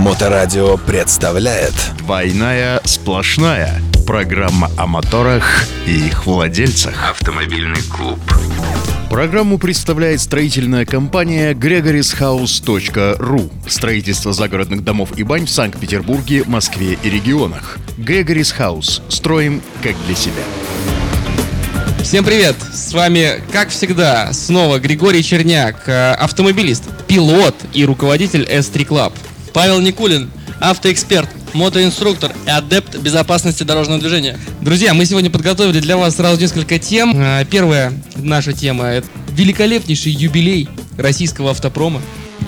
Моторадио представляет. «Двойная сплошная» Программа о моторах и их владельцах. Автомобильный клуб. Программу представляет строительная компания gregorishouse.ru Строительство загородных домов и бань в Санкт-Петербурге, Москве и регионах. Gregory's House. Строим как для себя. Всем привет! С вами, как всегда, снова Григорий Черняк, э, автомобилист, пилот и руководитель S3 Club. Павел Никулин, автоэксперт, мотоинструктор и адепт безопасности дорожного движения. Друзья, мы сегодня подготовили для вас сразу несколько тем. Э, Первая наша тема – это великолепнейший юбилей российского автопрома.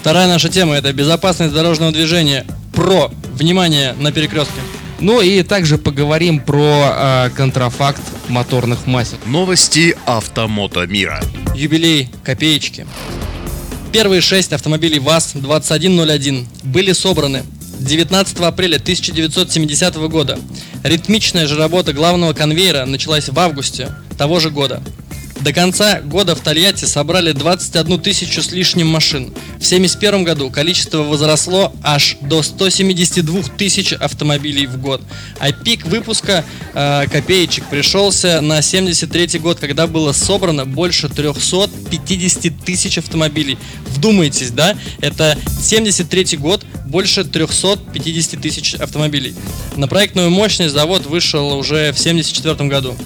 Вторая наша тема – это безопасность дорожного движения. Про, внимание, на перекрестке. Ну и также поговорим про э, контрафакт моторных масел. Новости автомото мира Юбилей, копеечки. Первые шесть автомобилей ВАЗ-2101 были собраны 19 апреля 1970 года. Ритмичная же работа главного конвейера началась в августе того же года. До конца года в Тольятти собрали 21 тысячу с лишним машин. В 1971 году количество возросло аж до 172 тысяч автомобилей в год. А пик выпуска э, копеечек пришелся на 73 год, когда было собрано больше 350 тысяч автомобилей. Вдумайтесь, да? Это 73 год, больше 350 тысяч автомобилей. На проектную мощность завод вышел уже в 74 году.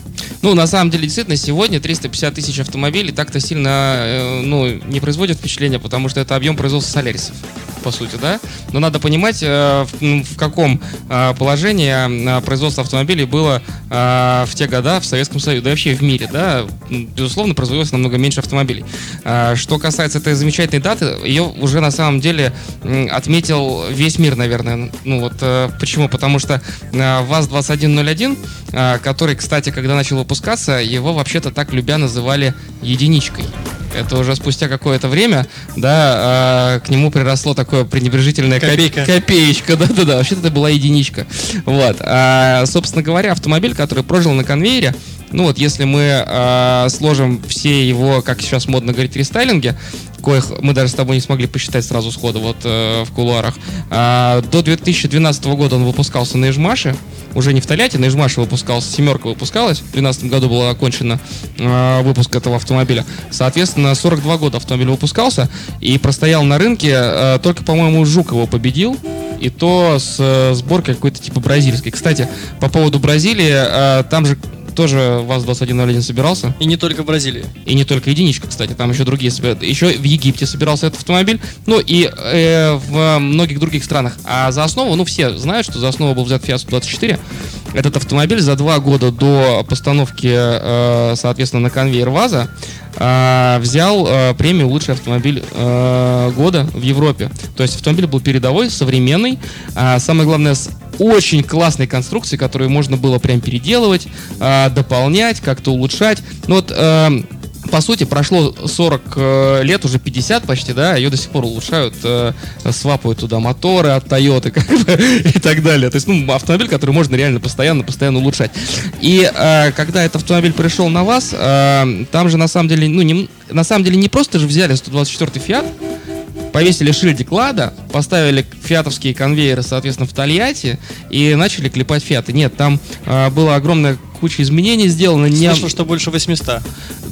Ну, на самом деле, действительно, сегодня 350 тысяч автомобилей так-то сильно э, ну, не производят впечатления, потому что это объем производства солярисов, по сути, да? Но надо понимать, э, в, ну, в каком э, положении э, производство автомобилей было в те года в Советском Союзе, да вообще в мире, да? Безусловно, производилось намного меньше автомобилей. Что касается этой замечательной даты, ее уже на самом деле отметил весь мир, наверное. Ну вот почему? Потому что э, ВАЗ-2101, э, который, кстати, когда начал выпускаться, его вообще-то так любя называли единичкой. Это уже спустя какое-то время, да, э, к нему приросло такое пренебрежительное коп- Копейка. копеечка, да-да-да, вообще-то это была единичка. Вот, А, собственно говоря, автомобиль, который прожил на конвейере, ну вот, если мы э, сложим все его, как сейчас модно говорить, рестайлинги, коих мы даже с тобой не смогли посчитать сразу сходу вот э, в кулуарах, а, до 2012 года он выпускался на Ижмаше, уже не в Тольятти, на Ижмаше выпускался, семерка выпускалась, в 2012 году был окончен э, выпуск этого автомобиля. Соответственно, 42 года автомобиль выпускался и простоял на рынке, э, только, по-моему, Жук его победил, и то с э, сборкой какой-то типа бразильской. Кстати, по поводу Бразилии, э, там же тоже ВАЗ-2101 собирался. И не только в Бразилии. И не только единичка, кстати, там еще другие собирают. Еще в Египте собирался этот автомобиль, ну и э, в многих других странах. А за основу, ну все знают, что за основу был взят Fiat 124. Этот автомобиль за два года до постановки, э, соответственно, на конвейер ВАЗа э, взял э, премию «Лучший автомобиль э, года» в Европе. То есть автомобиль был передовой, современный, а самое главное, с очень классной конструкцией, которую можно было прям переделывать, э, дополнять, как-то улучшать. Ну вот... э, по сути, прошло 40 э, лет, уже 50 почти, да, ее до сих пор улучшают, э, свапают туда моторы от Toyota как бы, и так далее. То есть, ну, автомобиль, который можно реально постоянно, постоянно улучшать. И э, когда этот автомобиль пришел на вас, э, там же на самом деле, ну, не, на самом деле не просто же взяли 124 Fiat, повесили шильдик Лада, поставили фиатовские конвейеры, соответственно, в Тольятти и начали клепать фиаты. Нет, там э, была огромная куча изменений сделано. Не... Слышал, что больше 800.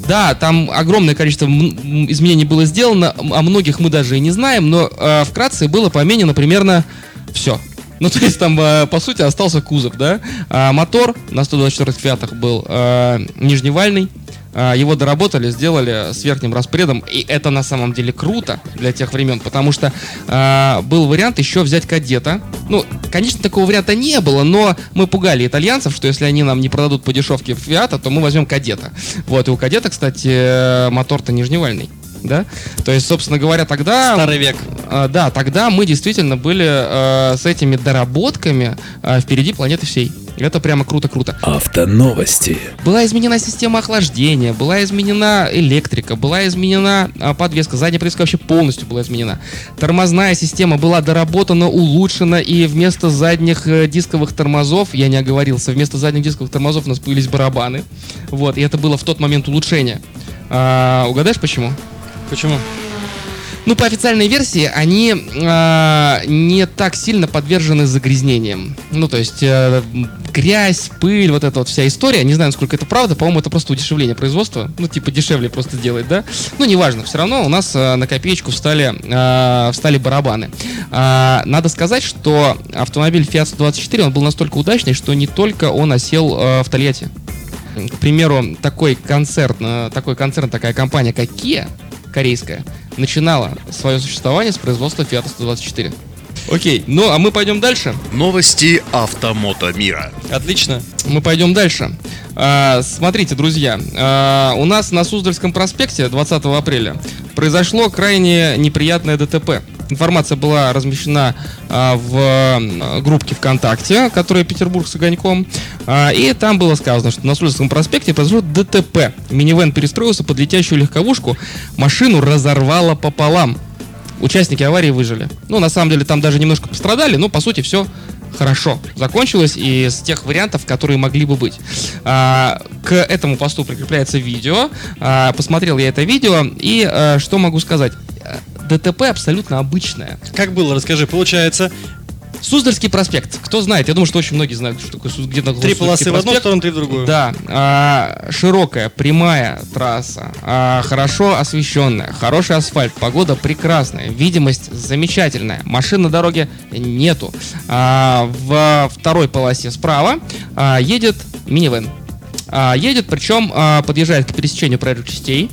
Да, там огромное количество изменений было сделано, о многих мы даже и не знаем, но э, вкратце было поменено примерно все. Ну, то есть там, э, по сути, остался кузов, да? А мотор на 124 фиатах был э, нижневальный, а, его доработали, сделали с верхним распредом, и это на самом деле круто для тех времен, потому что а, был вариант еще взять кадета. Ну, конечно, такого варианта не было, но мы пугали итальянцев, что если они нам не продадут по дешевке Фиата, то мы возьмем кадета. Вот, и у кадета, кстати, мотор-то нижневальный. Да? То есть, собственно говоря, тогда... Старый век. А, да, тогда мы действительно были э, с этими доработками э, впереди планеты всей. Это прямо круто-круто. Автоновости Была изменена система охлаждения, была изменена электрика, была изменена а, подвеска, задняя подвеска вообще полностью была изменена. Тормозная система была доработана, улучшена, и вместо задних э, дисковых тормозов, я не оговорился, вместо задних дисковых тормозов у нас появились барабаны. Вот, и это было в тот момент улучшение. А, угадаешь почему? Почему? Ну, по официальной версии, они э, не так сильно подвержены загрязнениям. Ну, то есть э, грязь, пыль, вот эта вот вся история. Не знаю, насколько это правда. По-моему, это просто удешевление производства. Ну, типа дешевле просто делать, да? Ну, неважно. Все равно у нас э, на копеечку встали, э, встали барабаны. Э, надо сказать, что автомобиль Fiat 124, он был настолько удачный, что не только он осел э, в Тольятти. К примеру, такой концерт, э, такой концерн, такая компания, как Kia, корейская, начинала свое существование с производства Fiat 124. Окей, ну а мы пойдем дальше. Новости автомото мира. Отлично. Мы пойдем дальше. А, смотрите, друзья, а, у нас на Суздальском проспекте 20 апреля произошло крайне неприятное ДТП. Информация была размещена а, в группке ВКонтакте, которая Петербург с огоньком. А, и там было сказано, что на Суздальском проспекте произошло ДТП. Минивэн перестроился под летящую легковушку, машину разорвало пополам. Участники аварии выжили. Ну, на самом деле, там даже немножко пострадали, но по сути все хорошо закончилось и с тех вариантов, которые могли бы быть. А, к этому посту прикрепляется видео. А, посмотрел я это видео и а, что могу сказать? ДТП абсолютно обычное. Как было, расскажи. Получается, Суздальский проспект. Кто знает? Я думаю, что очень многие знают, что такое где находится три полосы в одну проспект. сторону, три в другую. Да, а, широкая, прямая трасса, а, хорошо освещенная, хороший асфальт, погода прекрасная, видимость замечательная, машин на дороге нету. А, в второй полосе справа а, едет минивэн. А, едет, причем а, подъезжает к пересечению проезжих частей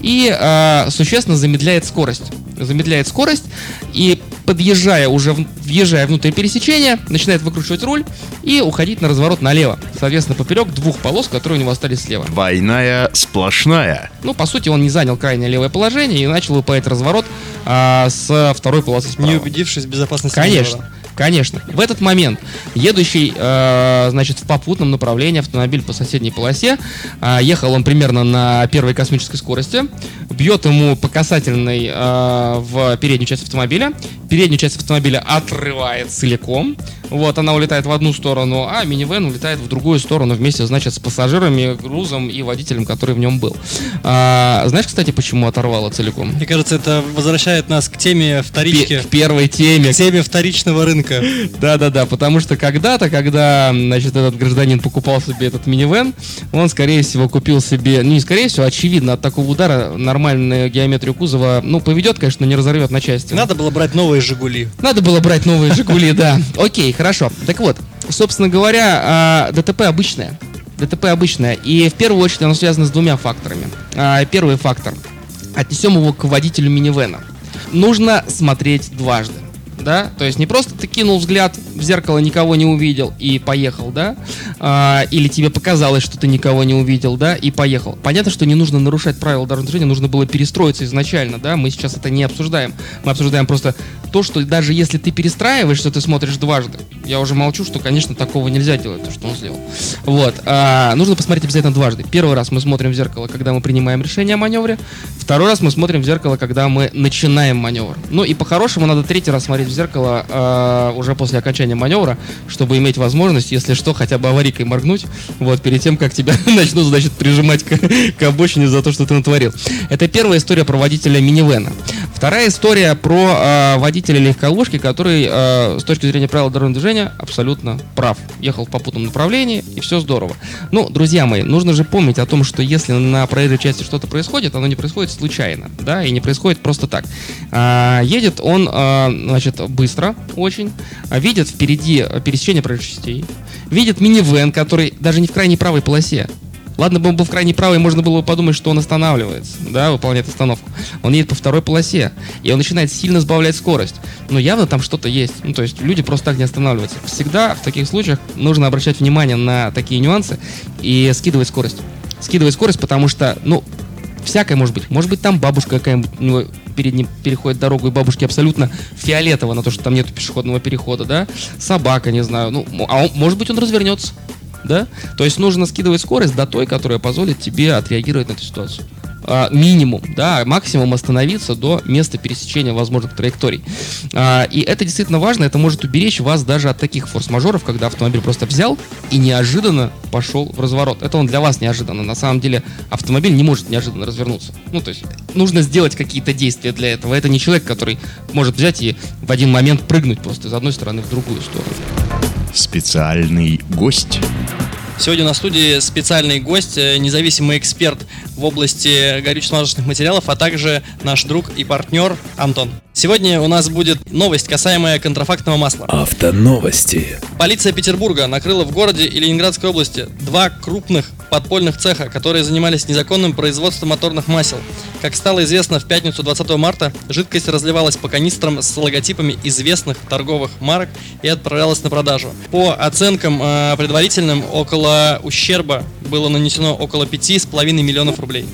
и а, существенно замедляет скорость. Замедляет скорость и подъезжая уже, въезжая внутрь пересечения, начинает выкручивать руль и уходить на разворот налево. Соответственно, поперек двух полос, которые у него остались слева. Двойная сплошная. Ну, по сути, он не занял крайнее левое положение и начал выполнять разворот а, с второй полосы справа. Не убедившись в безопасности Конечно, маневра. Конечно. В этот момент едущий, э, значит, в попутном направлении автомобиль по соседней полосе, а, ехал он примерно на первой космической скорости, бьет ему по касательной э, в переднюю часть автомобиля, переднюю часть автомобиля отрывает целиком, вот, она улетает в одну сторону, а минивэн улетает в другую сторону вместе, значит, с пассажирами, грузом и водителем, который в нем был. А, знаешь, кстати, почему оторвало целиком? Мне кажется, это возвращает нас к теме вторички. К первой теме, К теме вторичного рынка. Да-да-да, потому что когда-то, когда, значит, этот гражданин покупал себе этот минивэн, он, скорее всего, купил себе, ну, не скорее всего, очевидно, от такого удара нормальную геометрию кузова, ну, поведет, конечно, но не разорвет на части. Надо было брать новые «Жигули». Надо было брать новые «Жигули», да. Окей, хорошо. Так вот, собственно говоря, а, ДТП обычное. ДТП обычное. И в первую очередь оно связано с двумя факторами. А, Первый фактор. Отнесем его к водителю минивэна. Нужно смотреть дважды. Да, то есть не просто ты кинул взгляд в зеркало, никого не увидел и поехал, да, А, или тебе показалось, что ты никого не увидел, да, и поехал. Понятно, что не нужно нарушать правила дорожного движения, нужно было перестроиться изначально, да, мы сейчас это не обсуждаем. Мы обсуждаем просто то, что даже если ты перестраиваешь, что ты смотришь дважды, я уже молчу, что, конечно, такого нельзя делать, то, что он сделал. Вот. А, нужно посмотреть обязательно дважды. Первый раз мы смотрим в зеркало, когда мы принимаем решение о маневре. Второй раз мы смотрим в зеркало, когда мы начинаем маневр. Ну и по-хорошему надо третий раз смотреть в зеркало а, уже после окончания маневра, чтобы иметь возможность, если что, хотя бы аварийкой моргнуть, вот, перед тем, как тебя начнут, значит, прижимать к, к обочине за то, что ты натворил. Это первая история про водителя минивэна. Вторая история про а, водителя легковушки, который а, с точки зрения правил дорожного движения абсолютно прав. Ехал в попутном направлении, и все здорово. Ну, друзья мои, нужно же помнить о том, что если на проезжей части что-то происходит, оно не происходит случайно, да, и не происходит просто так. А, едет он, а, значит, быстро очень, видит впереди пересечение проезжих частей, видит минивэн, который даже не в крайней правой полосе, Ладно бы он был в крайней правой, можно было бы подумать, что он останавливается, да, выполняет остановку. Он едет по второй полосе, и он начинает сильно сбавлять скорость. Но явно там что-то есть. Ну, то есть люди просто так не останавливаются. Всегда в таких случаях нужно обращать внимание на такие нюансы и скидывать скорость. Скидывать скорость, потому что, ну, всякое может быть. Может быть, там бабушка какая-нибудь у него перед ним переходит дорогу, и бабушке абсолютно фиолетово на то, что там нет пешеходного перехода, да? Собака, не знаю. Ну, а он- может быть, он развернется да? То есть нужно скидывать скорость до той, которая позволит тебе отреагировать на эту ситуацию. а, минимум, да, максимум остановиться до места пересечения возможных траекторий. А, и это действительно важно, это может уберечь вас даже от таких форс-мажоров, когда автомобиль просто взял и неожиданно пошел в разворот. Это он для вас неожиданно. На самом деле автомобиль не может неожиданно развернуться. Ну, то есть нужно сделать какие-то действия для этого. Это не человек, который может взять и в один момент прыгнуть просто из одной стороны в другую сторону. Специальный гость. Сегодня на студии специальный гость, э, независимый эксперт в области горюче-смазочных материалов, а также наш друг и партнер Антон. Сегодня у нас будет новость, касаемая контрафактного масла. Автоновости. Полиция Петербурга накрыла в городе и Ленинградской области два крупных подпольных цеха, которые занимались незаконным производством моторных масел. Как стало известно, в пятницу 20 марта жидкость разливалась по канистрам с логотипами известных торговых марок и отправлялась на продажу. По оценкам э, предварительным, около ущерба было нанесено около 5,5 миллионов рублей.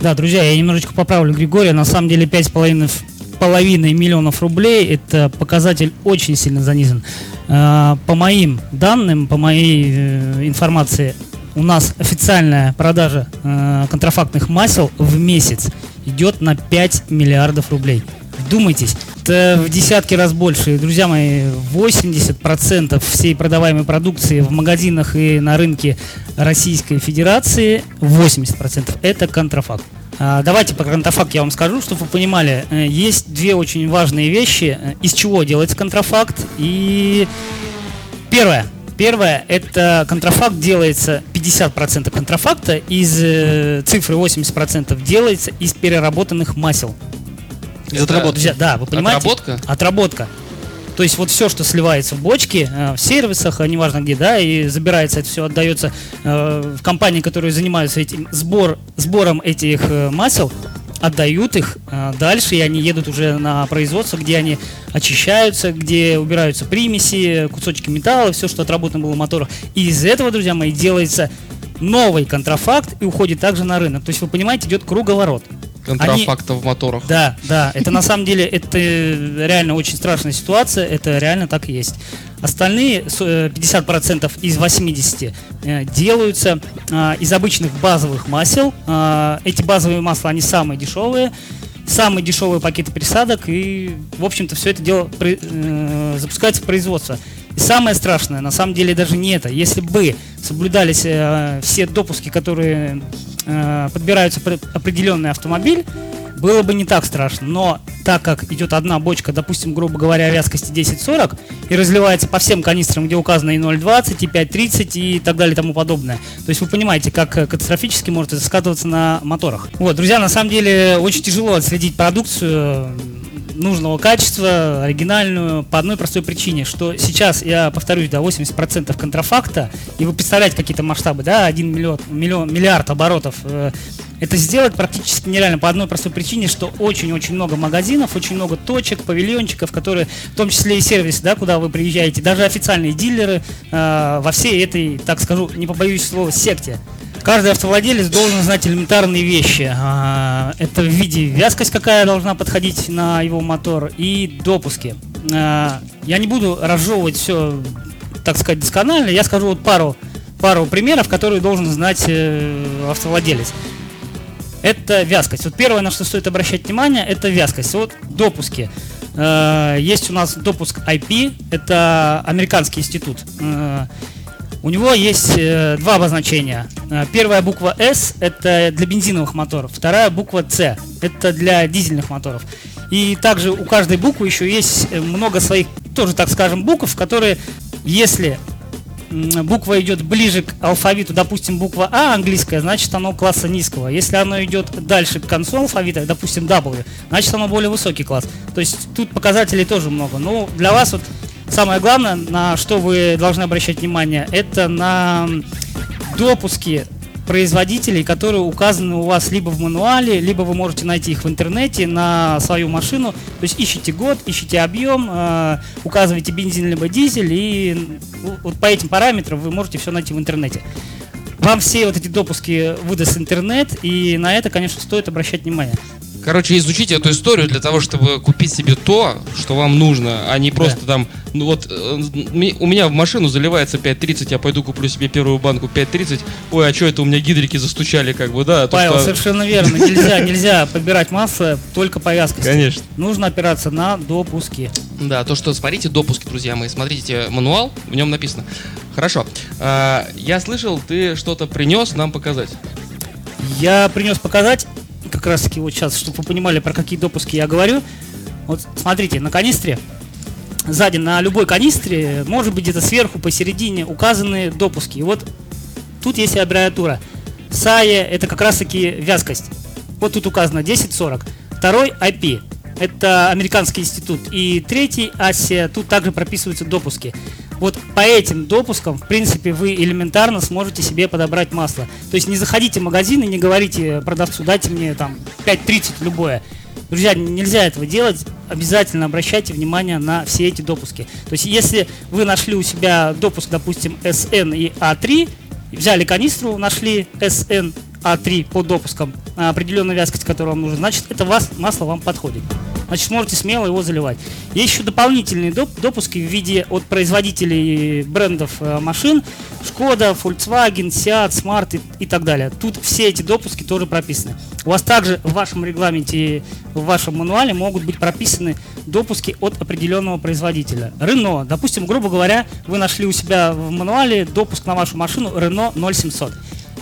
Да, друзья, я немножечко поправлю Григория. На самом деле 5,5 половиной миллионов рублей. Это показатель очень сильно занизен. Э, По моим данным, по моей э, информации, у нас официальная продажа э, контрафактных масел в месяц идет на 5 миллиардов рублей. Вдумайтесь, это в десятки раз больше. Друзья мои, 80% всей продаваемой продукции в магазинах и на рынке Российской Федерации, 80% это контрафакт. А, Давайте по контрафакт я вам скажу, чтобы вы понимали. Э, Есть две очень важные вещи, э, из чего делается контрафакт. И первое. Первое, это контрафакт делается, 50% контрафакта из э, цифры 80% делается из переработанных масел. Из отработки. Друзья, да, вы понимаете? Отработка? Отработка. То есть вот все, что сливается в бочки, э, в сервисах, а неважно где, да, и забирается это все, отдается э, в компании, которые занимаются этим сбор, сбором этих э, масел, отдают их э, дальше, и они едут уже на производство, где они очищаются, где убираются примеси, кусочки металла, все, что отработано было в моторах. И из этого, друзья мои, делается новый контрафакт и уходит также на рынок. То есть вы понимаете, идет круговорот. Контрафакта в моторах. Да, да, это на самом деле, это реально очень страшная ситуация, это реально так и есть. Остальные с- э, 50% из 80 э, делаются а, из обычных базовых масел. Эти базовые масла, они самые дешевые, самые дешевые пакеты присадок, и, в общем-то, все это дело э, запускается в производство. И самое страшное, на самом деле, даже не это. Если бы соблюдались э, все допуски, которые э, подбираются под определенный автомобиль, было бы не так страшно. Но так как идет одна бочка, допустим, грубо говоря, вязкости 10-40, и разливается по всем канистрам, где указано и 0,20, и 5,30 и так далее и тому подобное. То есть вы понимаете, как э, катастрофически может это скатываться на моторах. Вот, друзья, на самом деле очень тяжело отследить продукцию нужного качества, оригинальную, по одной простой причине, что сейчас, я повторюсь, да, 80% контрафакта, и вы представляете какие-то масштабы, да, 1 миллион, миллион, миллиард оборотов, э, это сделать практически нереально по одной простой причине, что очень-очень много магазинов, очень много точек, павильончиков, которые, в том числе и сервисы, да, куда вы приезжаете, даже официальные дилеры э, во всей этой, так скажу, не побоюсь слова, секте. Каждый автовладелец должен знать элементарные вещи. А, Это в виде вязкость, какая должна подходить на его мотор, и допуски. А, Я не буду разжевывать все, так сказать, досконально. Я скажу вот пару, пару примеров, которые должен знать э, автовладелец. Это вязкость. Вот первое, на что стоит обращать внимание, это вязкость. Вот допуски. Э, Есть у нас допуск IP, это американский институт. У него есть э, два обозначения. Э, Первая буква S это для бензиновых моторов, вторая буква C это для дизельных моторов. И также у каждой буквы еще есть э, много своих, тоже так скажем, букв, которые, если буква идет ближе к алфавиту, допустим, буква А английская, значит оно класса низкого. Если оно идет дальше к концу алфавита, допустим, W, значит оно более высокий класс. То есть тут показателей тоже много. Но для вас вот самое главное, на что вы должны обращать внимание, это на допуски производителей, которые указаны у вас либо в мануале, либо вы можете найти их в интернете на свою машину. То есть ищите год, ищите объем, э, указываете бензин либо дизель, и ну, вот по этим параметрам вы можете все найти в интернете. Вам все вот эти допуски выдаст интернет, и на это, конечно, стоит обращать внимание. Короче, изучите эту историю для того, чтобы купить себе то, что вам нужно, а не просто там, ну вот, э, у меня в машину заливается 5.30, я пойду куплю себе первую банку 5.30, ой, а что это у меня гидрики застучали, как бы, да? то, Павел, что- совершенно верно. Нельзя, нельзя подбирать масло только по вязкости. Конечно. Нужно опираться на допуски. Да, то, что смотрите допуски, друзья мои, смотрите мануал, в нем написано. Хорошо. А, я слышал, ты что-то принес нам показать. Я принес показать, как раз таки вот сейчас, чтобы вы понимали, про какие допуски я говорю. Вот смотрите, на канистре, сзади на любой канистре, может быть где-то сверху, посередине указаны допуски. И вот тут есть и аббревиатура. САЕ это как раз таки вязкость. Вот тут указано 1040. Второй IP. Это американский институт. И третий Асия. Тут также прописываются допуски. Вот по этим допускам, в принципе, вы элементарно сможете себе подобрать масло. То есть не заходите в магазин и не говорите продавцу, дайте мне там 5.30 любое. Друзья, нельзя этого делать. Обязательно обращайте внимание на все эти допуски. То есть если вы нашли у себя допуск, допустим, SN и A3, взяли канистру, нашли SN А3 по допускам, а, определенная вязкость, которая вам нужна, значит, это вас, масло вам подходит. Значит, можете смело его заливать. Есть еще дополнительные доп- допуски в виде от производителей брендов э, машин. Шкода, Volkswagen, Seat, Smart и, и так далее. Тут все эти допуски тоже прописаны. У вас также в вашем регламенте, в вашем мануале могут быть прописаны допуски от определенного производителя. Renault, допустим, грубо говоря, вы нашли у себя в мануале допуск на вашу машину Renault 0700.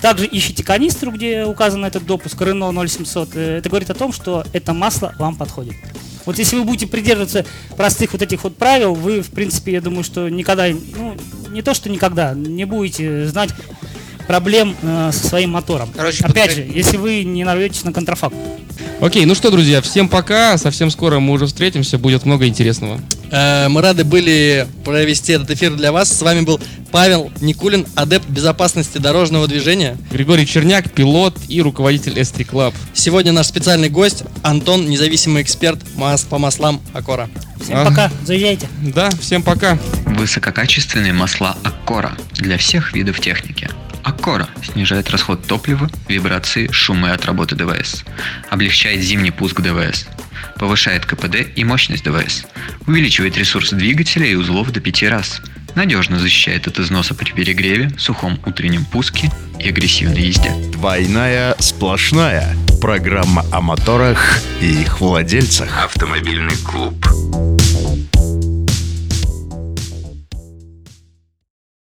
Также ищите канистру, где указан этот допуск Renault 0700. Э, Это говорит о том, что это масло вам подходит. Вот если вы будете придерживаться простых вот этих вот правил, вы, в принципе, я думаю, что никогда, ну, не то, что никогда, не будете знать проблем э, со своим мотором. Короче, Опять подскажи- же, если вы не нарветесь на контрафакт. Окей, ну что, друзья, всем пока. Совсем скоро мы уже встретимся. Будет много интересного. Э, Мы рады были провести этот эфир для вас. С вами был Павел Никулин, адепт безопасности дорожного движения. Григорий Черняк, пилот и руководитель S3 Club. Сегодня наш специальный гость Антон, независимый эксперт мас- по маслам Акора. Всем Ага. пока, заезжайте. Да, всем пока. Высококачественные масла Аккора для всех видов техники. Аккора снижает расход топлива, вибрации, шумы от работы ДВС, облегчает зимний пуск ДВС, повышает КПД и мощность ДВС, увеличивает ресурс двигателя и узлов до 5 раз, надежно защищает от износа при перегреве, сухом утреннем пуске и агрессивной езде. Двойная сплошная. Программа о моторах и их владельцах. Автомобильный клуб.